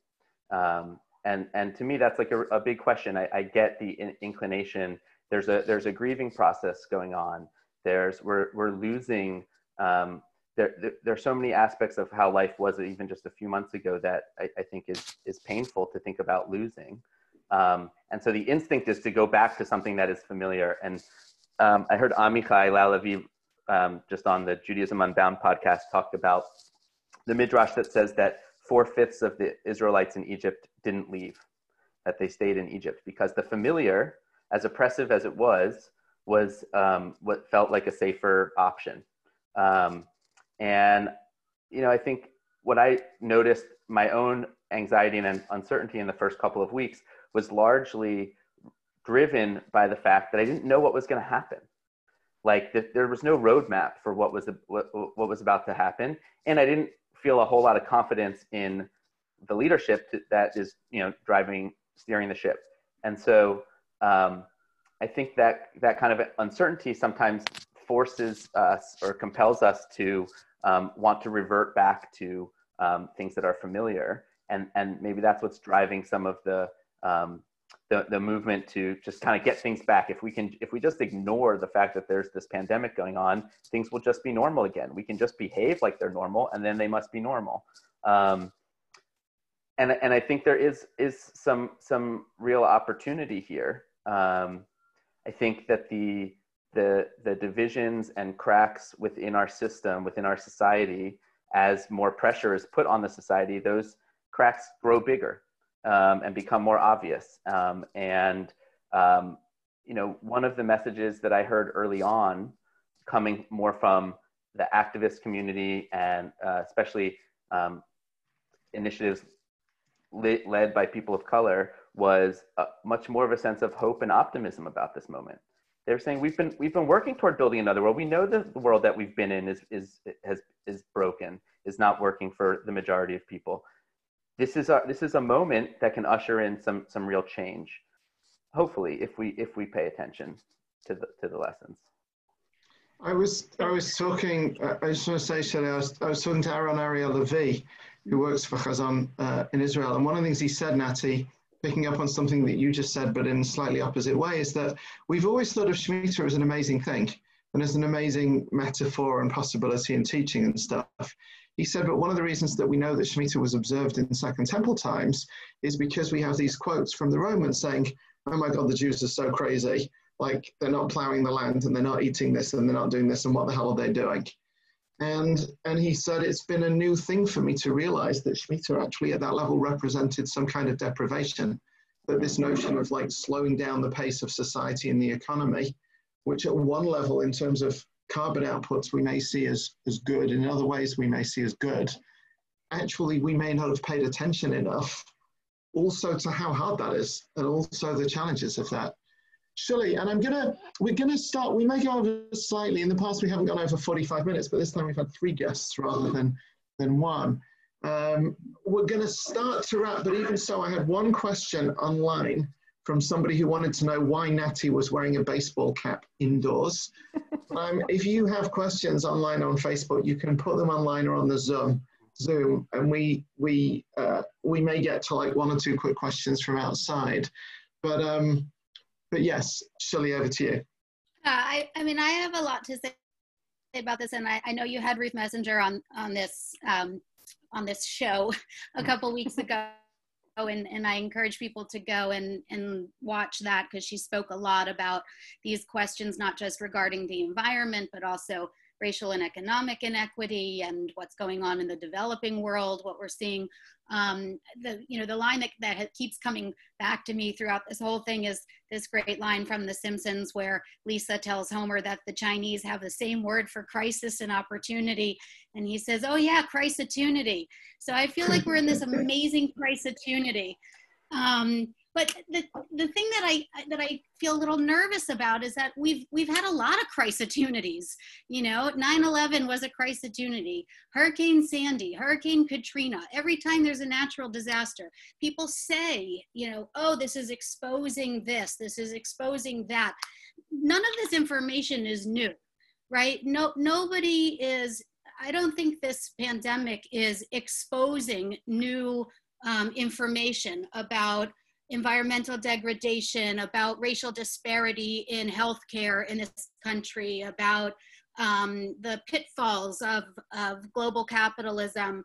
S5: um, and and to me that's like a, a big question. I, I get the in, inclination. There's a there's a grieving process going on. There's we're we're losing um, there, there, there, are so many aspects of how life was even just a few months ago that I, I think is is painful to think about losing. Um, and so the instinct is to go back to something that is familiar. And um, I heard Amichai Lau-Lavie um, just on the Judaism Unbound podcast talked about the midrash that says that four fifths of the Israelites in Egypt didn't leave, that they stayed in Egypt because the familiar, as oppressive as it was, was um, what felt like a safer option. Um, and you know, I think what I noticed my own anxiety and uncertainty in the first couple of weeks was largely driven by the fact that I didn't know what was going to happen. Like the, there was no roadmap for what was what, what was about to happen, and I didn't feel a whole lot of confidence in the leadership to, that is you know driving steering the ship. And so um, I think that that kind of uncertainty sometimes forces us or compels us to um, want to revert back to um, things that are familiar, and and maybe that's what's driving some of the um, the, the movement to just kind of get things back. If we can, if we just ignore the fact that there's this pandemic going on, things will just be normal again. We can just behave like they're normal, and then they must be normal. Um, and and I think there is is some some real opportunity here. Um, I think that the the the divisions and cracks within our system, within our society, as more pressure is put on the society, those cracks grow bigger um, and become more obvious. Um, and um, you know, one of the messages that I heard early on, coming more from the activist community and uh, especially um, initiatives lit, led by people of color, was uh, much more of a sense of hope and optimism about this moment. They're saying we've been we've been working toward building another world. We know the world that we've been in is is has is broken, is not working for the majority of people this is a this is a moment that can usher in some some real change hopefully if we if we pay attention to the to the lessons.
S2: I was i was talking uh, i just want to say Shuli, I, was, I was talking to aaron ariel levi who works for Hazon uh, in israel and one of the things he said Nati, picking up on something that you just said but in a slightly opposite way is that we've always thought of Shemitah as an amazing thing and as an amazing metaphor and possibility in teaching and stuff he said, but one of the reasons that we know that Shemitah was observed in Second Temple times is because we have these quotes from the Romans saying, oh my God, the Jews are so crazy. Like they're not plowing the land and they're not eating this and they're not doing this and what the hell are they doing? And, and he said, it's been a new thing for me to realize that Shemitah actually at that level represented some kind of deprivation. That this notion of like slowing down the pace of society and the economy, which at one level in terms of carbon outputs we may see as, as good, in other ways we may see as good, actually we may not have paid attention enough also to how hard that is and also the challenges of that. Shuli, and I'm gonna, we're gonna start, we may go over slightly, in the past we haven't gone over 45 minutes, but this time we've had three guests rather than, than one. Um, we're gonna start to wrap, but even so, I had one question online from somebody who wanted to know why Nati was wearing a baseball cap indoors. um, if you have questions online on Facebook, you can put them online or on the Zoom. Zoom, and we we uh, we may get to like one or two quick questions from outside, but um, but yes, Shuli, over to you.
S4: Uh, I I mean I have a lot to say about this, and I, I know you had Ruth Messinger on on this um, on this show a couple weeks ago and, and I encourage people to go and, and watch that because she spoke a lot about these questions, not just regarding the environment, but also racial and economic inequity and what's going on in the developing world, what we're seeing. Um, the you know the line that, that keeps coming back to me throughout this whole thing is this great line from The Simpsons where Lisa tells Homer that the Chinese have the same word for crisis and opportunity, and he says, "Oh yeah, crisatunity." So I feel like we're in this amazing crisatunity. Um, but the, the thing that I that I feel a little nervous about is that we've we've had a lot of crisis opportunities. You know, 9/11 was a opportunity. Hurricane Sandy, Hurricane Katrina. Every time there's a natural disaster, people say, you know, oh, this is exposing this. This is exposing that. None of this information is new, right? No, nobody is. I don't think this pandemic is exposing new um, information about environmental degradation, about racial disparity in healthcare in this country, about um, the pitfalls of, of global capitalism.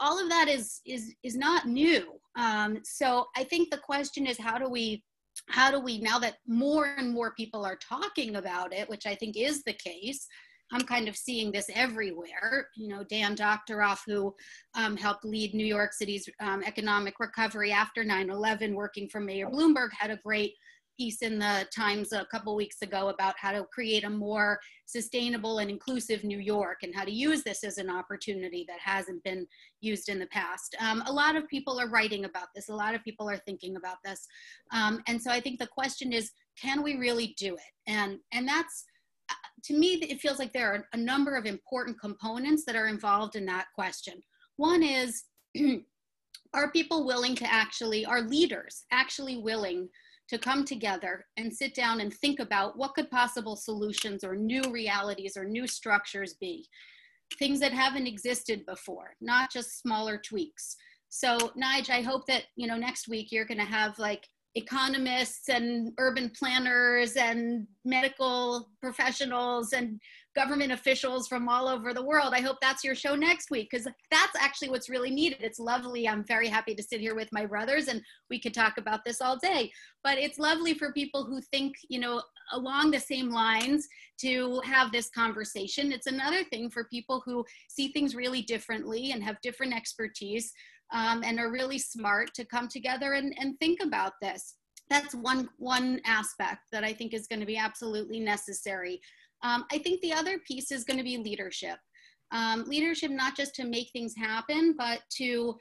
S4: All of that is is is not new. Um, so I think the question is how do we how do we now that more and more people are talking about it, which I think is the case, I'm kind of seeing this everywhere. You know, Dan Doctoroff, who um, helped lead New York City's um, economic recovery after 9/11, working for Mayor Bloomberg, had a great piece in the Times a couple weeks ago about how to create a more sustainable and inclusive New York and how to use this as an opportunity that hasn't been used in the past. Um, a lot of people are writing about this. A lot of people are thinking about this. Um, and so I think the question is, can we really do it? And, and that's, to me, it feels like there are a number of important components that are involved in that question. One is, are people willing to actually, are leaders actually willing to come together and sit down and think about what could possible solutions or new realities or new structures be? Things that haven't existed before, not just smaller tweaks. So, Nige, I hope that, you know, next week you're going to have like economists and urban planners and medical professionals and government officials from all over the world. I hope that's your show next week because that's actually what's really needed. It's lovely. I'm very happy to sit here with my brothers and we could talk about this all day. But it's lovely for people who think, you know, along the same lines to have this conversation. It's another thing for people who see things really differently and have different expertise um, and are really smart to come together and, and think about this. That's one, one aspect that I think is going to be absolutely necessary. Um, I think the other piece is going to be leadership. Um, leadership, not just to make things happen, but to,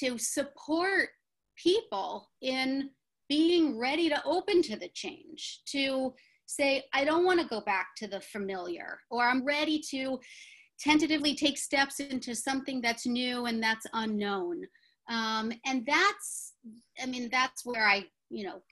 S4: to support people in being ready to open to the change, to say, I don't want to go back to the familiar, or I'm ready to tentatively take steps into something that's new and that's unknown. Um, and that's, I mean, that's where I, you know,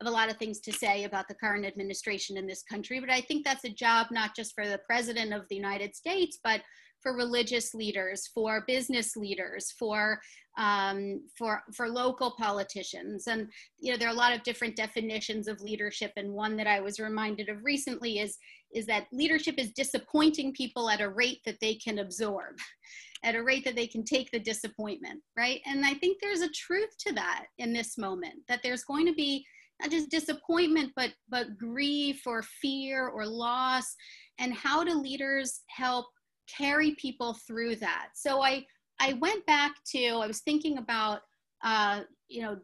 S4: have a lot of things to say about the current administration in this country, but I think that's a job not just for the president of the United States, but for religious leaders, for business leaders, for um, for for local politicians, and you know there are a lot of different definitions of leadership. And one that I was reminded of recently is is that leadership is disappointing people at a rate that they can absorb, at a rate that they can take the disappointment, right? And I think there's a truth to that in this moment. That there's going to be not just disappointment, but but grief or fear or loss, and how do leaders help carry people through that. So I, I went back to, I was thinking about, uh, you know,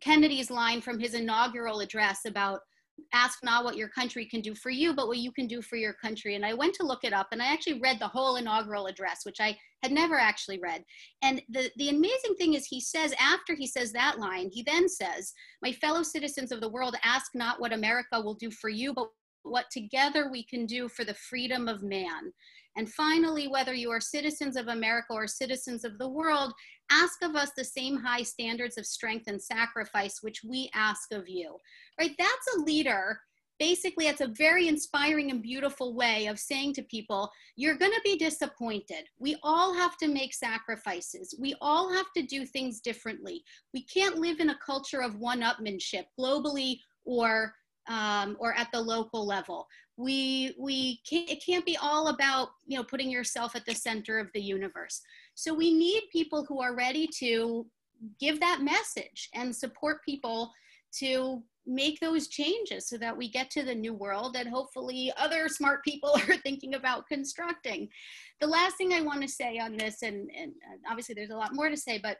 S4: Kennedy's line from his inaugural address about ask not what your country can do for you, but what you can do for your country. And I went to look it up and I actually read the whole inaugural address, which I had never actually read. And the, the amazing thing is, he says, after he says that line, he then says, My fellow citizens of the world, ask not what America will do for you, but what together we can do for the freedom of man. And finally, whether you are citizens of America or citizens of the world, ask of us the same high standards of strength and sacrifice which we ask of you. Right? That's a leader. Basically, it's a very inspiring and beautiful way of saying to people, you're going to be disappointed. We all have to make sacrifices. We all have to do things differently. We can't live in a culture of one upmanship globally or um, or at the local level. We, we can't, it can't be all about, you know, putting yourself at the center of the universe. So we need people who are ready to give that message and support people to make those changes so that we get to the new world that hopefully other smart people are thinking about constructing. The last thing I want to say on this, and, and obviously there's a lot more to say, but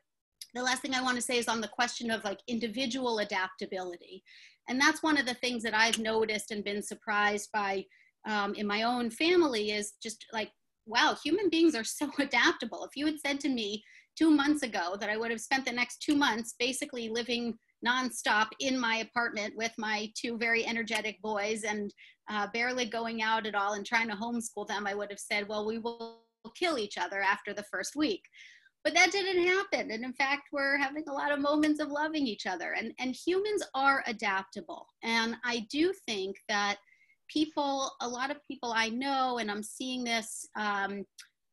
S4: the last thing I want to say is on the question of like individual adaptability. And that's one of the things that I've noticed and been surprised by um, in my own family is just like, wow, human beings are so adaptable. If you had said to me two months ago that I would have spent the next two months basically living nonstop in my apartment with my two very energetic boys and uh, barely going out at all and trying to homeschool them, I would have said, well, we will kill each other after the first week. But that didn't happen. And in fact, we're having a lot of moments of loving each other. And, and humans are adaptable. And I do think that people, a lot of people I know, and I'm seeing this. Um,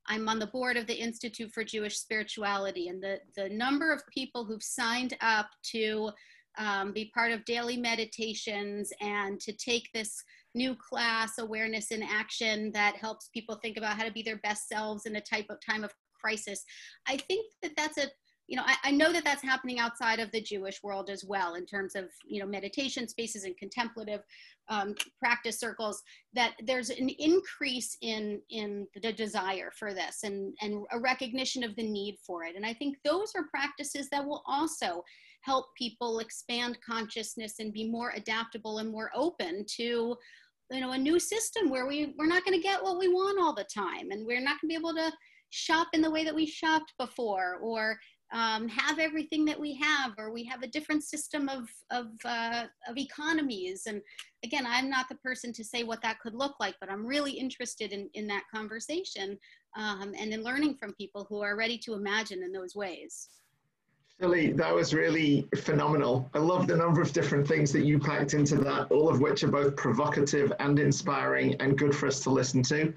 S4: I'm on the board of the Institute for Jewish Spirituality, and the, the number of people who've signed up to um, be part of daily meditations and to take this new class, Awareness in Action, that helps people think about how to be their best selves in a type of time of crisis. I think that that's a you know, I, I, know that that's happening outside of the Jewish world as well in terms of, you know, meditation spaces and contemplative um, practice circles, that there's an increase in, in the desire for this and, and a recognition of the need for it. And I think those are practices that will also help people expand consciousness and be more adaptable and more open to you know a new system where we we're not going to get what we want all the time and we're not going to be able to shop in the way that we shopped before or um, have everything that we have, or we have a different system of, of, uh, of economies. And again, I'm not the person to say what that could look like, but I'm really interested in, in that conversation um, and in learning from people who are ready to imagine in those ways.
S2: Philly, that was really phenomenal. I love the number of different things that you packed into that, all of which are both provocative and inspiring and good for us to listen to.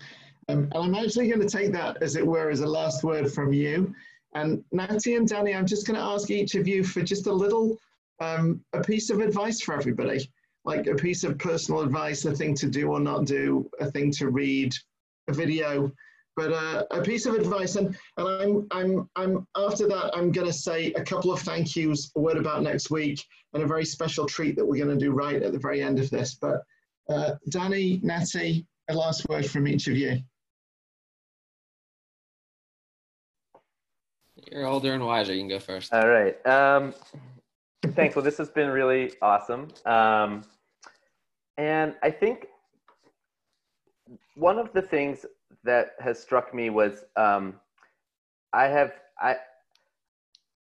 S2: Um, and I'm actually going to take that, as it were, as a last word from you. And Nati and Danny, I'm just going to ask each of you for just a little, um, a piece of advice for everybody, like a piece of personal advice, a thing to do or not do, a thing to read, a video, but uh, a piece of advice. And, and I'm, I'm, I'm, after that, I'm going to say a couple of thank yous, a word about next week, and a very special treat that we're going to do right at the very end of this. But uh, Danny, Nati, a last word from each of you.
S3: You're older and wiser. You can go first.
S5: All right. Um, thanks. Well, this has been really awesome. Um, and I think one of the things that has struck me was um, I have I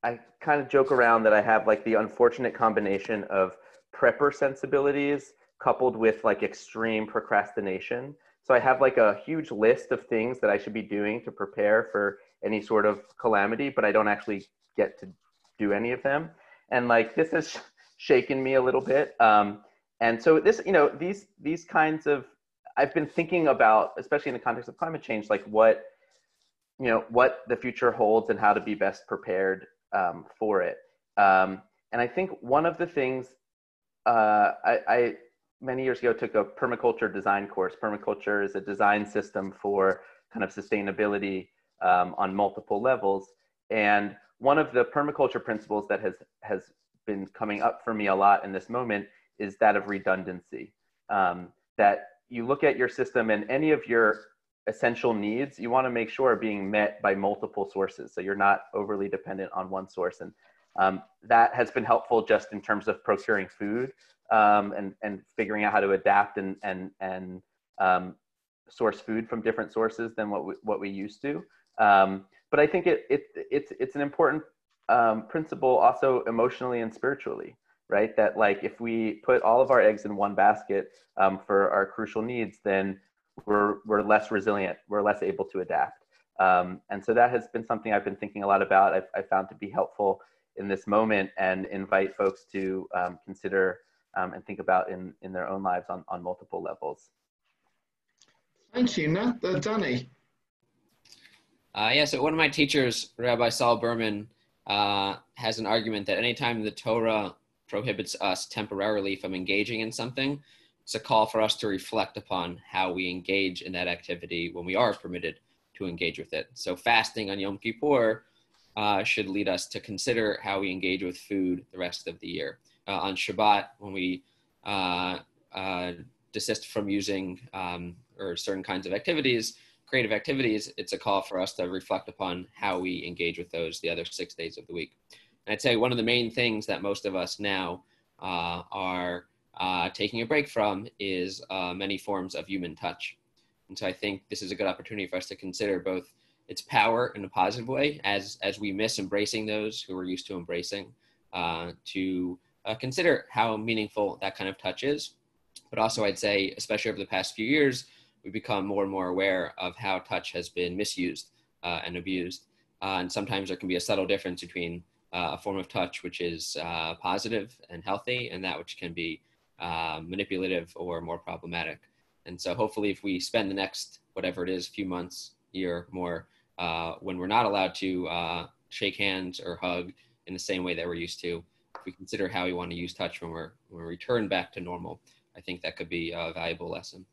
S5: I kind of joke around that I have like the unfortunate combination of prepper sensibilities coupled with like extreme procrastination. So I have like a huge list of things that I should be doing to prepare for any sort of calamity, but I don't actually get to do any of them. And like this has shaken me a little bit. Um, and so this, you know, these these kinds of I've been thinking about, especially in the context of climate change, like what you know what the future holds and how to be best prepared um, for it. Um, and I think one of the things uh, I, I many years ago took a permaculture design course. Permaculture is a design system for kind of sustainability um, on multiple levels. And one of the permaculture principles that has has been coming up for me a lot in this moment is that of redundancy. Um, that you look at your system and any of your essential needs you want to make sure are being met by multiple sources so you're not overly dependent on one source and um, that has been helpful just in terms of procuring food um, and, and figuring out how to adapt and, and, and um, source food from different sources than what we, what we used to um, but I think it, it, it's, it's an important um, principle also emotionally and spiritually, right? That like if we put all of our eggs in one basket um, for our crucial needs, then we're, we're less resilient, we're less able to adapt. Um, and so that has been something I've been thinking a lot about. I've, I found to be helpful in this moment and invite folks to um, consider um, and think about in, in their own lives on, on multiple levels.
S2: Thank you, Nat. Uh, Danny.
S3: Uh, yeah, so one of my teachers, Rabbi Saul Berman, uh, has an argument that anytime the Torah prohibits us temporarily from engaging in something, it's a call for us to reflect upon how we engage in that activity when we are permitted to engage with it. So fasting on Yom Kippur uh, should lead us to consider how we engage with food the rest of the year. Uh, on Shabbat, when we uh, uh, desist from using um, or certain kinds of activities, creative activities, it's a call for us to reflect upon how we engage with those the other six days of the week. And I'd say one of the main things that most of us now uh, are uh, taking a break from is uh, many forms of human touch. And so I think this is a good opportunity for us to consider both its power in a positive way as, as we miss embracing those who we're used to embracing, uh, to uh, consider how meaningful that kind of touch is. But also, I'd say, especially over the past few years, we've become more and more aware of how touch has been misused uh, and abused. Uh, and sometimes there can be a subtle difference between uh, a form of touch which is uh, positive and healthy and that which can be uh, manipulative or more problematic. And so, hopefully, if we spend the next whatever it is, a few months, year more, when we're not allowed to shake hands or hug in the same way that we're used to, if we consider how we want to use touch when we're when we return back to normal, I think that could be a valuable lesson.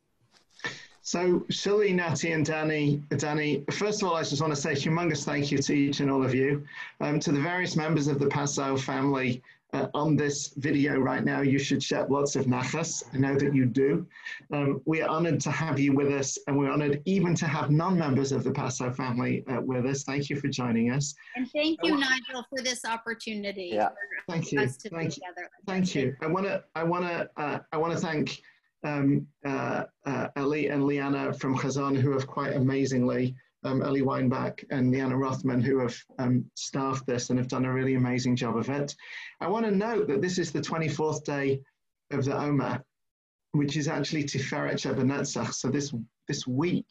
S2: So, Shuli, Nati, and Danny, Danny, first of all, I just want to say humongous thank you to each and all of you. Um, to the various members of the Passow family uh, on this video right now, you should shed lots of nachas. I know that you do. Um, we are honored to have you with us, and we're honored even to have non-members of the Passow family uh, with us. Thank you for joining us.
S4: And thank you, Nigel, for this opportunity.
S2: Yeah. Thank you. Thank you. Thank you. I want to. I want to. Uh, I want to thank um, uh, uh, Ellie and Liana from Hazon, who have quite amazingly, um, Ellie Weinbach and Liana Rothman, who have um, staffed this and have done a really amazing job of it. I want to note that this is the 24th day of the Omer, which is actually Tiferet Sheba Netzach. So this, this week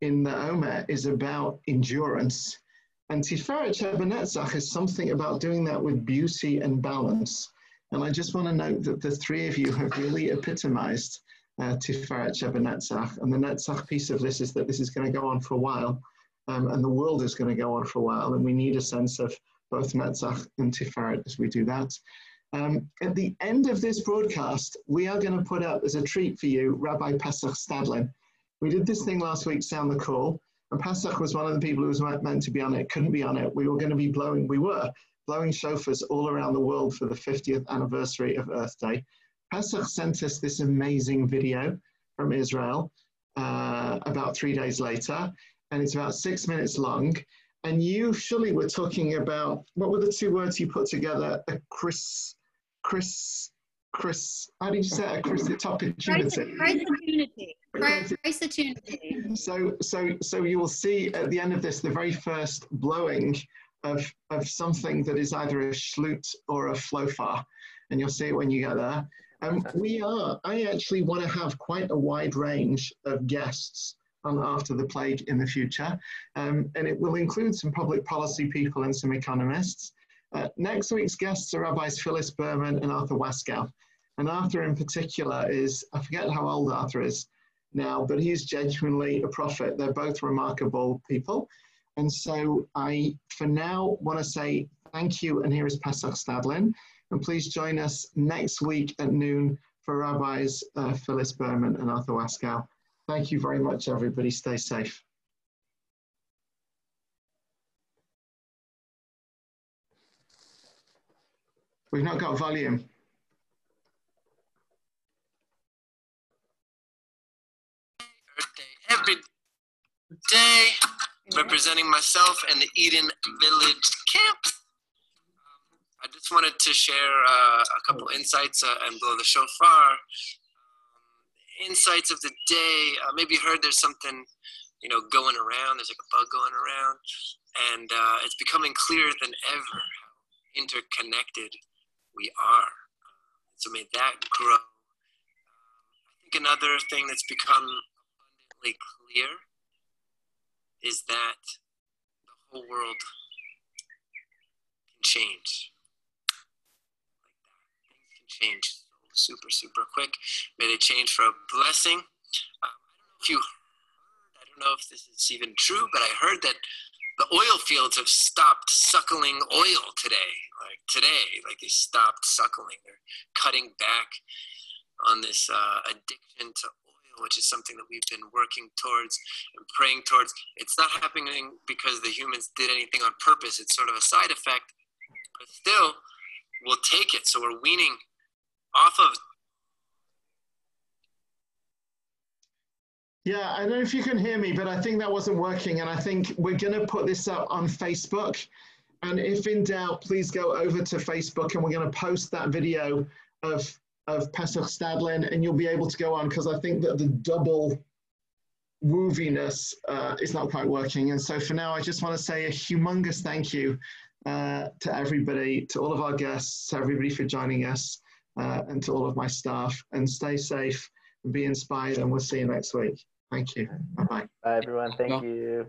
S2: in the Omer is about endurance. And Tiferet Sheba Netzach is something about doing that with beauty and balance. And I just want to note that the three of you have really epitomized uh, Tiferet Netzach. And the Netzach piece of this is that this is going to go on for a while. Um, and the world is going to go on for a while. And we need a sense of both Netzach and Tiferet as we do that. Um, at the end of this broadcast, we are going to put up as a treat for you Rabbi Pesach Stadlin. We did this thing last week, Sound the Call, and Pesach was one of the people who was meant to be on it, couldn't be on it. We were going to be blowing, we were blowing shofars all around the world for the 50th anniversary of Earth Day. Pesach sent us this amazing video from Israel uh, about three days later, and it's about six minutes long. And you, Shuli, were talking about what were the two words you put together? A Chris, Chris, Chris. How did you say it? Chris, opportunity.
S4: opportunity. opportunity.
S2: So, so, so you will see at the end of this the very first blowing of, of something that is either a shlut or a flofar, and you'll see it when you get there. Um, we are, I actually want to have quite a wide range of guests on After the Plague in the future, um, and it will include some public policy people and some economists. Uh, next week's guests are Rabbis Phyllis Berman and Arthur Waskow. And Arthur in particular is, I forget how old Arthur is now, but he's genuinely a prophet. They're both remarkable people. And so I, for now, want to say thank you. And here is Pesach Stadlin. And please join us next week at noon for Rabbis uh, Phyllis Berman and Arthur Waskow. Thank you very much, everybody. Stay safe. We've not got volume.
S6: Every day representing myself and the Eden Village Camp. I just wanted to share uh, a couple insights uh, and blow the shofar. Um, insights of the day. Uh, maybe you heard there's something, you know, going around. There's like a bug going around, and uh, it's becoming clearer than ever how interconnected we are. So may that grow. I think another thing that's become abundantly clear is that the whole world can change. Things can change super, super quick. May they change for a blessing. Um, I don't know if you heard, I don't know if this is even true, but I heard that the oil fields have stopped suckling oil today. Like today, like they stopped suckling. They're cutting back on this uh, addiction to which is something that we've been working towards and praying towards. It's not happening because the humans did anything on purpose. It's sort of a side effect, but still, we'll take it. So we're weaning off of.
S2: Yeah, I don't know if you can hear me, but I think that wasn't working. And I think we're going to put this up on Facebook. And if in doubt, please go over to Facebook and we're going to post that video of of Pesach Stadlin, and you'll be able to go on because I think that the double wooviness uh, is not quite working. And so for now, I just want to say a humongous thank you uh, to everybody, to all of our guests, to everybody for joining us, uh, and to all of my staff. And stay safe and be inspired. And we'll see you next week. Thank you. Bye bye.
S5: Bye, everyone. Thank
S3: Well-
S5: you.